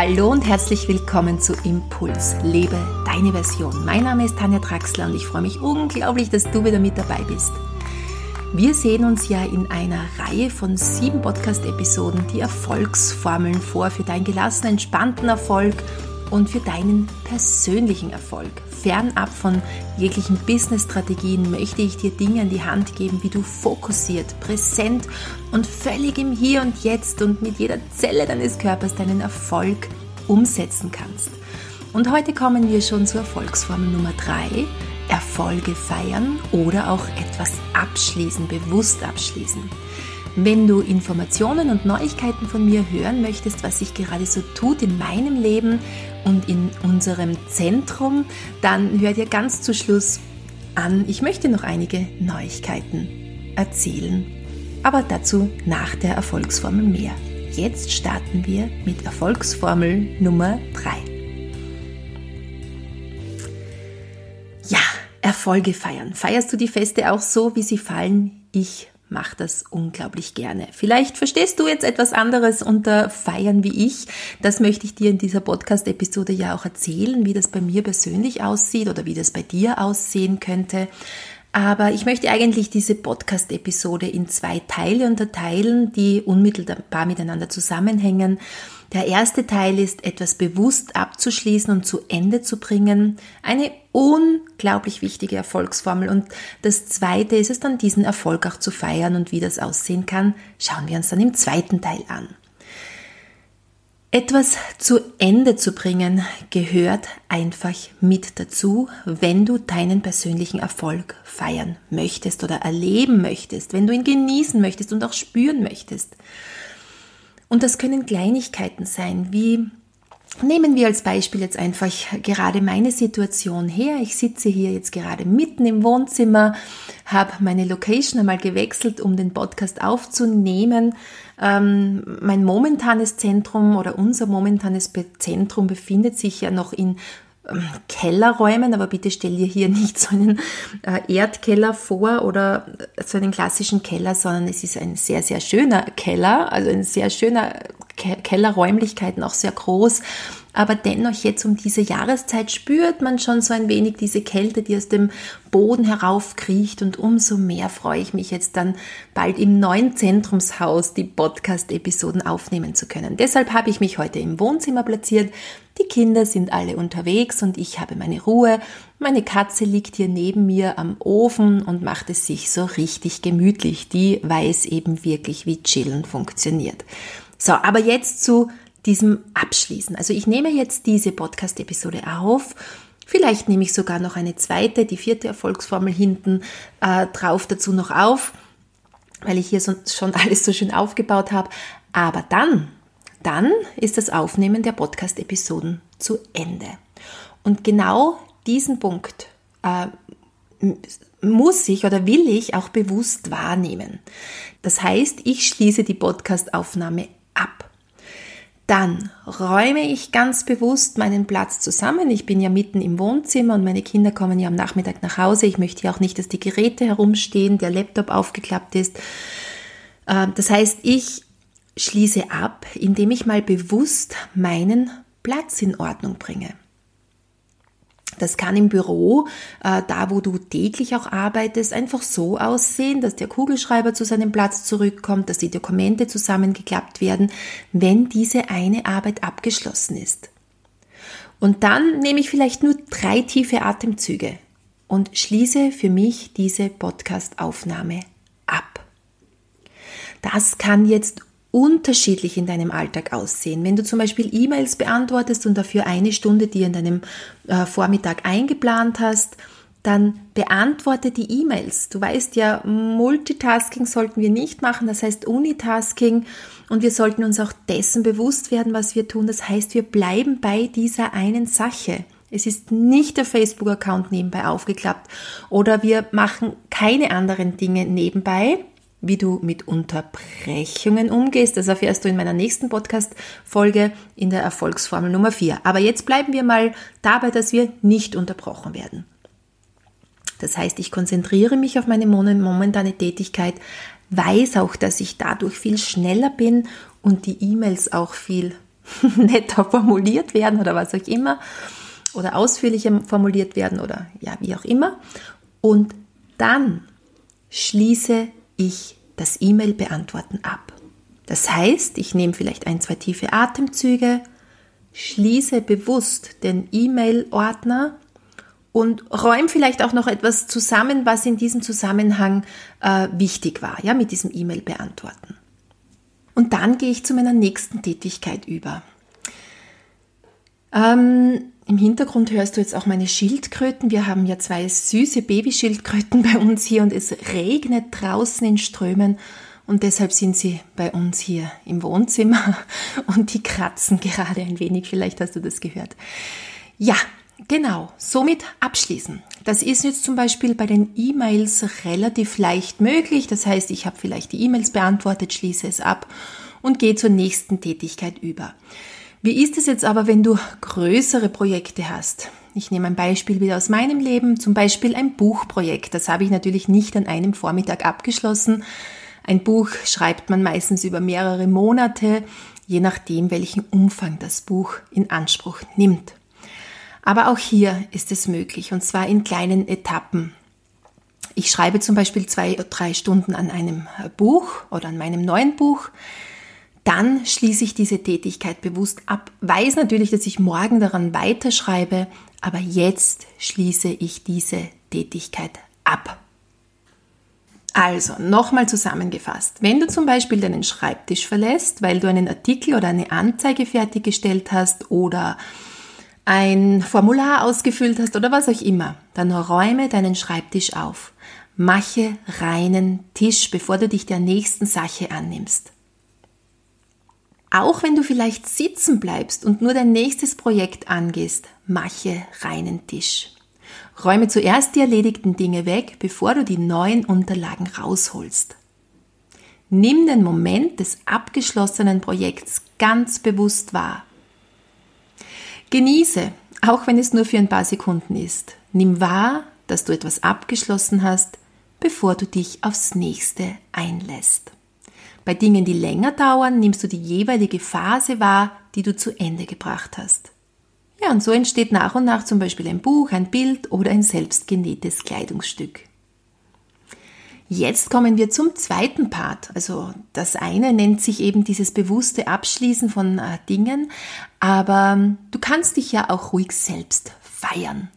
Hallo und herzlich willkommen zu Impuls. Lebe deine Version. Mein Name ist Tanja Traxler und ich freue mich unglaublich, dass du wieder mit dabei bist. Wir sehen uns ja in einer Reihe von sieben Podcast-Episoden die Erfolgsformeln vor für deinen gelassenen, entspannten Erfolg und für deinen persönlichen Erfolg. Fernab von jeglichen Business-Strategien möchte ich dir Dinge an die Hand geben, wie du fokussiert, präsent und völlig im Hier und Jetzt und mit jeder Zelle deines Körpers deinen Erfolg umsetzen kannst. Und heute kommen wir schon zur Erfolgsformel Nummer 3. Erfolge feiern oder auch etwas abschließen, bewusst abschließen. Wenn du Informationen und Neuigkeiten von mir hören möchtest, was sich gerade so tut in meinem Leben und in unserem Zentrum, dann hör dir ganz zu Schluss an. Ich möchte noch einige Neuigkeiten erzählen, aber dazu nach der Erfolgsformel mehr. Jetzt starten wir mit Erfolgsformel Nummer 3. Ja, Erfolge feiern. Feierst du die Feste auch so, wie sie fallen? Ich mache das unglaublich gerne. Vielleicht verstehst du jetzt etwas anderes unter Feiern wie ich. Das möchte ich dir in dieser Podcast-Episode ja auch erzählen, wie das bei mir persönlich aussieht oder wie das bei dir aussehen könnte. Aber ich möchte eigentlich diese Podcast-Episode in zwei Teile unterteilen, die unmittelbar miteinander zusammenhängen. Der erste Teil ist, etwas bewusst abzuschließen und zu Ende zu bringen. Eine unglaublich wichtige Erfolgsformel. Und das zweite ist es dann, diesen Erfolg auch zu feiern und wie das aussehen kann, schauen wir uns dann im zweiten Teil an. Etwas zu Ende zu bringen gehört einfach mit dazu, wenn du deinen persönlichen Erfolg feiern möchtest oder erleben möchtest, wenn du ihn genießen möchtest und auch spüren möchtest. Und das können Kleinigkeiten sein, wie Nehmen wir als Beispiel jetzt einfach gerade meine Situation her. Ich sitze hier jetzt gerade mitten im Wohnzimmer, habe meine Location einmal gewechselt, um den Podcast aufzunehmen. Ähm, mein momentanes Zentrum oder unser momentanes Zentrum befindet sich ja noch in ähm, Kellerräumen, aber bitte stell dir hier nicht so einen äh, Erdkeller vor oder so einen klassischen Keller, sondern es ist ein sehr, sehr schöner Keller, also ein sehr schöner Kellerräumlichkeiten, auch sehr groß. Aber dennoch jetzt um diese Jahreszeit spürt man schon so ein wenig diese Kälte, die aus dem Boden heraufkriecht. Und umso mehr freue ich mich jetzt dann bald im neuen Zentrumshaus die Podcast-Episoden aufnehmen zu können. Deshalb habe ich mich heute im Wohnzimmer platziert. Die Kinder sind alle unterwegs und ich habe meine Ruhe. Meine Katze liegt hier neben mir am Ofen und macht es sich so richtig gemütlich. Die weiß eben wirklich, wie Chillen funktioniert. So, aber jetzt zu diesem Abschließen. Also ich nehme jetzt diese Podcast-Episode auf. Vielleicht nehme ich sogar noch eine zweite, die vierte Erfolgsformel hinten äh, drauf dazu noch auf, weil ich hier so, schon alles so schön aufgebaut habe. Aber dann, dann ist das Aufnehmen der Podcast-Episoden zu Ende. Und genau diesen Punkt äh, muss ich oder will ich auch bewusst wahrnehmen. Das heißt, ich schließe die Podcast-Aufnahme. Dann räume ich ganz bewusst meinen Platz zusammen. Ich bin ja mitten im Wohnzimmer und meine Kinder kommen ja am Nachmittag nach Hause. Ich möchte ja auch nicht, dass die Geräte herumstehen, der Laptop aufgeklappt ist. Ähm, das heißt, ich schließe ab, indem ich mal bewusst meinen Platz in Ordnung bringe. Das kann im Büro, äh, da wo du täglich auch arbeitest, einfach so aussehen, dass der Kugelschreiber zu seinem Platz zurückkommt, dass die Dokumente zusammengeklappt werden, wenn diese eine Arbeit abgeschlossen ist. Und dann nehme ich vielleicht nur drei tiefe Atemzüge und schließe für mich diese Podcast-Aufnahme ab. Das kann jetzt unterschiedlich in deinem Alltag aussehen. Wenn du zum Beispiel E-Mails beantwortest und dafür eine Stunde dir in deinem äh, Vormittag eingeplant hast, dann beantworte die E-Mails. Du weißt ja, Multitasking sollten wir nicht machen, das heißt Unitasking und wir sollten uns auch dessen bewusst werden, was wir tun. Das heißt, wir bleiben bei dieser einen Sache. Es ist nicht der Facebook-Account nebenbei aufgeklappt oder wir machen keine anderen Dinge nebenbei, wie du mit Unterbrechungen umgehst. Das erfährst du in meiner nächsten Podcast-Folge in der Erfolgsformel Nummer 4. Aber jetzt bleiben wir mal dabei, dass wir nicht unterbrochen werden. Das heißt, ich konzentriere mich auf meine momentane Tätigkeit, weiß auch, dass ich dadurch viel schneller bin und die E-Mails auch viel netter formuliert werden oder was auch immer oder ausführlicher formuliert werden oder ja, wie auch immer. Und dann schließe ich das E-Mail beantworten ab. Das heißt, ich nehme vielleicht ein, zwei tiefe Atemzüge, schließe bewusst den E-Mail-Ordner und räume vielleicht auch noch etwas zusammen, was in diesem Zusammenhang äh, wichtig war, ja, mit diesem E-Mail beantworten. Und dann gehe ich zu meiner nächsten Tätigkeit über. Ähm, Im Hintergrund hörst du jetzt auch meine Schildkröten. Wir haben ja zwei süße Babyschildkröten bei uns hier und es regnet draußen in Strömen und deshalb sind sie bei uns hier im Wohnzimmer und die kratzen gerade ein wenig. Vielleicht hast du das gehört. Ja, genau. Somit abschließen. Das ist jetzt zum Beispiel bei den E-Mails relativ leicht möglich. Das heißt, ich habe vielleicht die E-Mails beantwortet, schließe es ab und gehe zur nächsten Tätigkeit über. Wie ist es jetzt aber, wenn du größere Projekte hast? Ich nehme ein Beispiel wieder aus meinem Leben, zum Beispiel ein Buchprojekt. Das habe ich natürlich nicht an einem Vormittag abgeschlossen. Ein Buch schreibt man meistens über mehrere Monate, je nachdem, welchen Umfang das Buch in Anspruch nimmt. Aber auch hier ist es möglich, und zwar in kleinen Etappen. Ich schreibe zum Beispiel zwei, oder drei Stunden an einem Buch oder an meinem neuen Buch. Dann schließe ich diese Tätigkeit bewusst ab, weiß natürlich, dass ich morgen daran weiterschreibe, aber jetzt schließe ich diese Tätigkeit ab. Also, nochmal zusammengefasst. Wenn du zum Beispiel deinen Schreibtisch verlässt, weil du einen Artikel oder eine Anzeige fertiggestellt hast oder ein Formular ausgefüllt hast oder was auch immer, dann räume deinen Schreibtisch auf. Mache reinen Tisch, bevor du dich der nächsten Sache annimmst. Auch wenn du vielleicht sitzen bleibst und nur dein nächstes Projekt angehst, mache reinen Tisch. Räume zuerst die erledigten Dinge weg, bevor du die neuen Unterlagen rausholst. Nimm den Moment des abgeschlossenen Projekts ganz bewusst wahr. Genieße, auch wenn es nur für ein paar Sekunden ist. Nimm wahr, dass du etwas abgeschlossen hast, bevor du dich aufs nächste einlässt. Bei Dingen, die länger dauern, nimmst du die jeweilige Phase wahr, die du zu Ende gebracht hast. Ja, und so entsteht nach und nach zum Beispiel ein Buch, ein Bild oder ein selbstgenähtes Kleidungsstück. Jetzt kommen wir zum zweiten Part. Also das eine nennt sich eben dieses bewusste Abschließen von äh, Dingen, aber du kannst dich ja auch ruhig selbst feiern.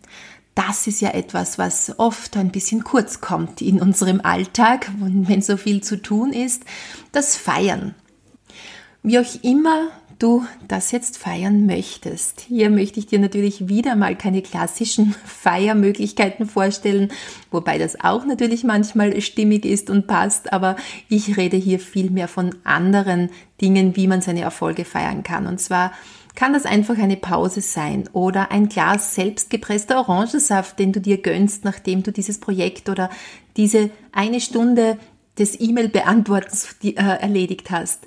Das ist ja etwas, was oft ein bisschen kurz kommt in unserem Alltag, wenn so viel zu tun ist. Das Feiern. Wie auch immer du das jetzt feiern möchtest. Hier möchte ich dir natürlich wieder mal keine klassischen Feiermöglichkeiten vorstellen, wobei das auch natürlich manchmal stimmig ist und passt, aber ich rede hier viel mehr von anderen Dingen, wie man seine Erfolge feiern kann. Und zwar kann das einfach eine Pause sein oder ein Glas selbstgepresster Orangensaft, den du dir gönnst, nachdem du dieses Projekt oder diese eine Stunde des E-Mail-Beantwortens äh, erledigt hast.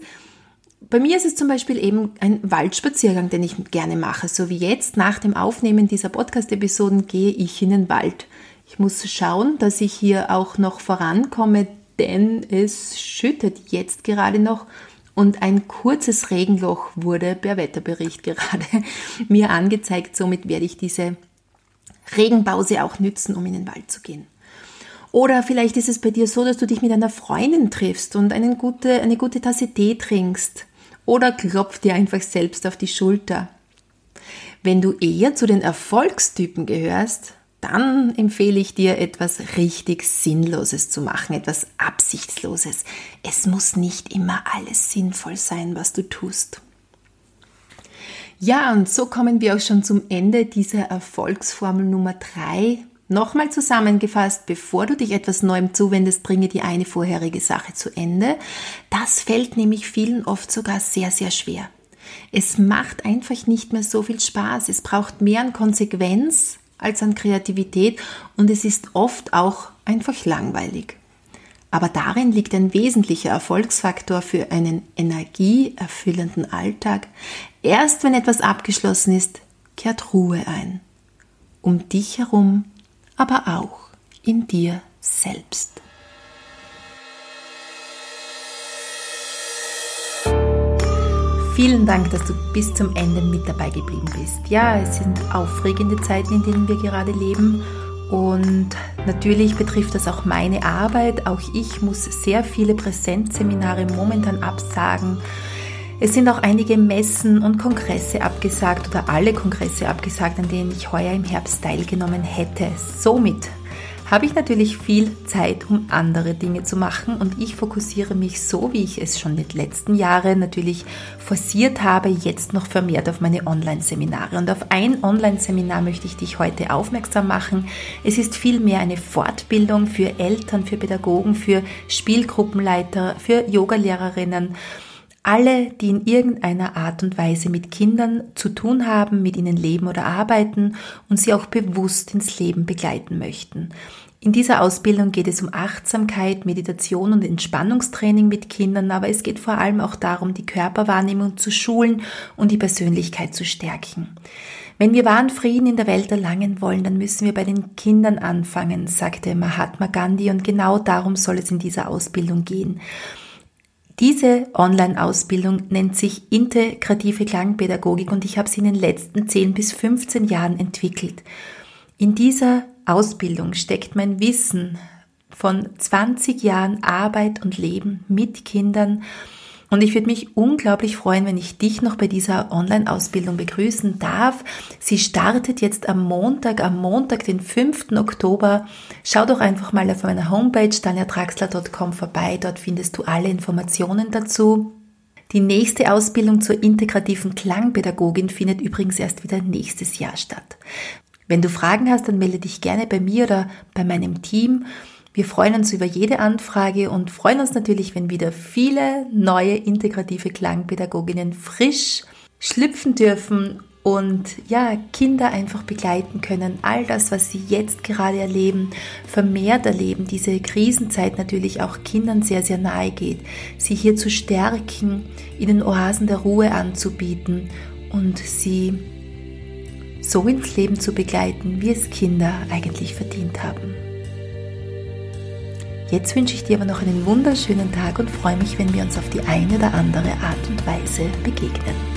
Bei mir ist es zum Beispiel eben ein Waldspaziergang, den ich gerne mache. So wie jetzt nach dem Aufnehmen dieser Podcast-Episoden gehe ich in den Wald. Ich muss schauen, dass ich hier auch noch vorankomme, denn es schüttet jetzt gerade noch und ein kurzes Regenloch wurde per Wetterbericht gerade mir angezeigt. Somit werde ich diese Regenpause auch nützen, um in den Wald zu gehen. Oder vielleicht ist es bei dir so, dass du dich mit einer Freundin triffst und eine gute, eine gute Tasse Tee trinkst oder klopf dir einfach selbst auf die Schulter. Wenn du eher zu den Erfolgstypen gehörst, dann empfehle ich dir etwas richtig Sinnloses zu machen, etwas Absichtsloses. Es muss nicht immer alles sinnvoll sein, was du tust. Ja, und so kommen wir auch schon zum Ende dieser Erfolgsformel Nummer 3 Nochmal zusammengefasst, bevor du dich etwas Neuem zuwendest, bringe die eine vorherige Sache zu Ende. Das fällt nämlich vielen oft sogar sehr, sehr schwer. Es macht einfach nicht mehr so viel Spaß. Es braucht mehr an Konsequenz als an Kreativität und es ist oft auch einfach langweilig. Aber darin liegt ein wesentlicher Erfolgsfaktor für einen energieerfüllenden Alltag. Erst wenn etwas abgeschlossen ist, kehrt Ruhe ein. Um dich herum aber auch in dir selbst. Vielen Dank, dass du bis zum Ende mit dabei geblieben bist. Ja, es sind aufregende Zeiten, in denen wir gerade leben. Und natürlich betrifft das auch meine Arbeit. Auch ich muss sehr viele Präsenzseminare momentan absagen. Es sind auch einige Messen und Kongresse abgesagt oder alle Kongresse abgesagt, an denen ich heuer im Herbst teilgenommen hätte. Somit habe ich natürlich viel Zeit, um andere Dinge zu machen und ich fokussiere mich so, wie ich es schon die letzten Jahre natürlich forciert habe, jetzt noch vermehrt auf meine Online-Seminare. Und auf ein Online-Seminar möchte ich dich heute aufmerksam machen. Es ist vielmehr eine Fortbildung für Eltern, für Pädagogen, für Spielgruppenleiter, für Yogalehrerinnen alle, die in irgendeiner Art und Weise mit Kindern zu tun haben, mit ihnen leben oder arbeiten und sie auch bewusst ins Leben begleiten möchten. In dieser Ausbildung geht es um Achtsamkeit, Meditation und Entspannungstraining mit Kindern, aber es geht vor allem auch darum, die Körperwahrnehmung zu schulen und die Persönlichkeit zu stärken. Wenn wir wahren Frieden in der Welt erlangen wollen, dann müssen wir bei den Kindern anfangen, sagte Mahatma Gandhi, und genau darum soll es in dieser Ausbildung gehen. Diese Online-Ausbildung nennt sich integrative Klangpädagogik und ich habe sie in den letzten 10 bis 15 Jahren entwickelt. In dieser Ausbildung steckt mein Wissen von 20 Jahren Arbeit und Leben mit Kindern. Und ich würde mich unglaublich freuen, wenn ich dich noch bei dieser Online-Ausbildung begrüßen darf. Sie startet jetzt am Montag, am Montag, den 5. Oktober. Schau doch einfach mal auf meiner Homepage daniatraxler.com vorbei. Dort findest du alle Informationen dazu. Die nächste Ausbildung zur integrativen Klangpädagogin findet übrigens erst wieder nächstes Jahr statt. Wenn du Fragen hast, dann melde dich gerne bei mir oder bei meinem Team. Wir freuen uns über jede Anfrage und freuen uns natürlich, wenn wieder viele neue integrative Klangpädagoginnen frisch schlüpfen dürfen und ja, Kinder einfach begleiten können. All das, was sie jetzt gerade erleben, vermehrt erleben, diese Krisenzeit natürlich auch Kindern sehr, sehr nahe geht. Sie hier zu stärken, ihnen Oasen der Ruhe anzubieten und sie so ins Leben zu begleiten, wie es Kinder eigentlich verdient haben. Jetzt wünsche ich dir aber noch einen wunderschönen Tag und freue mich, wenn wir uns auf die eine oder andere Art und Weise begegnen.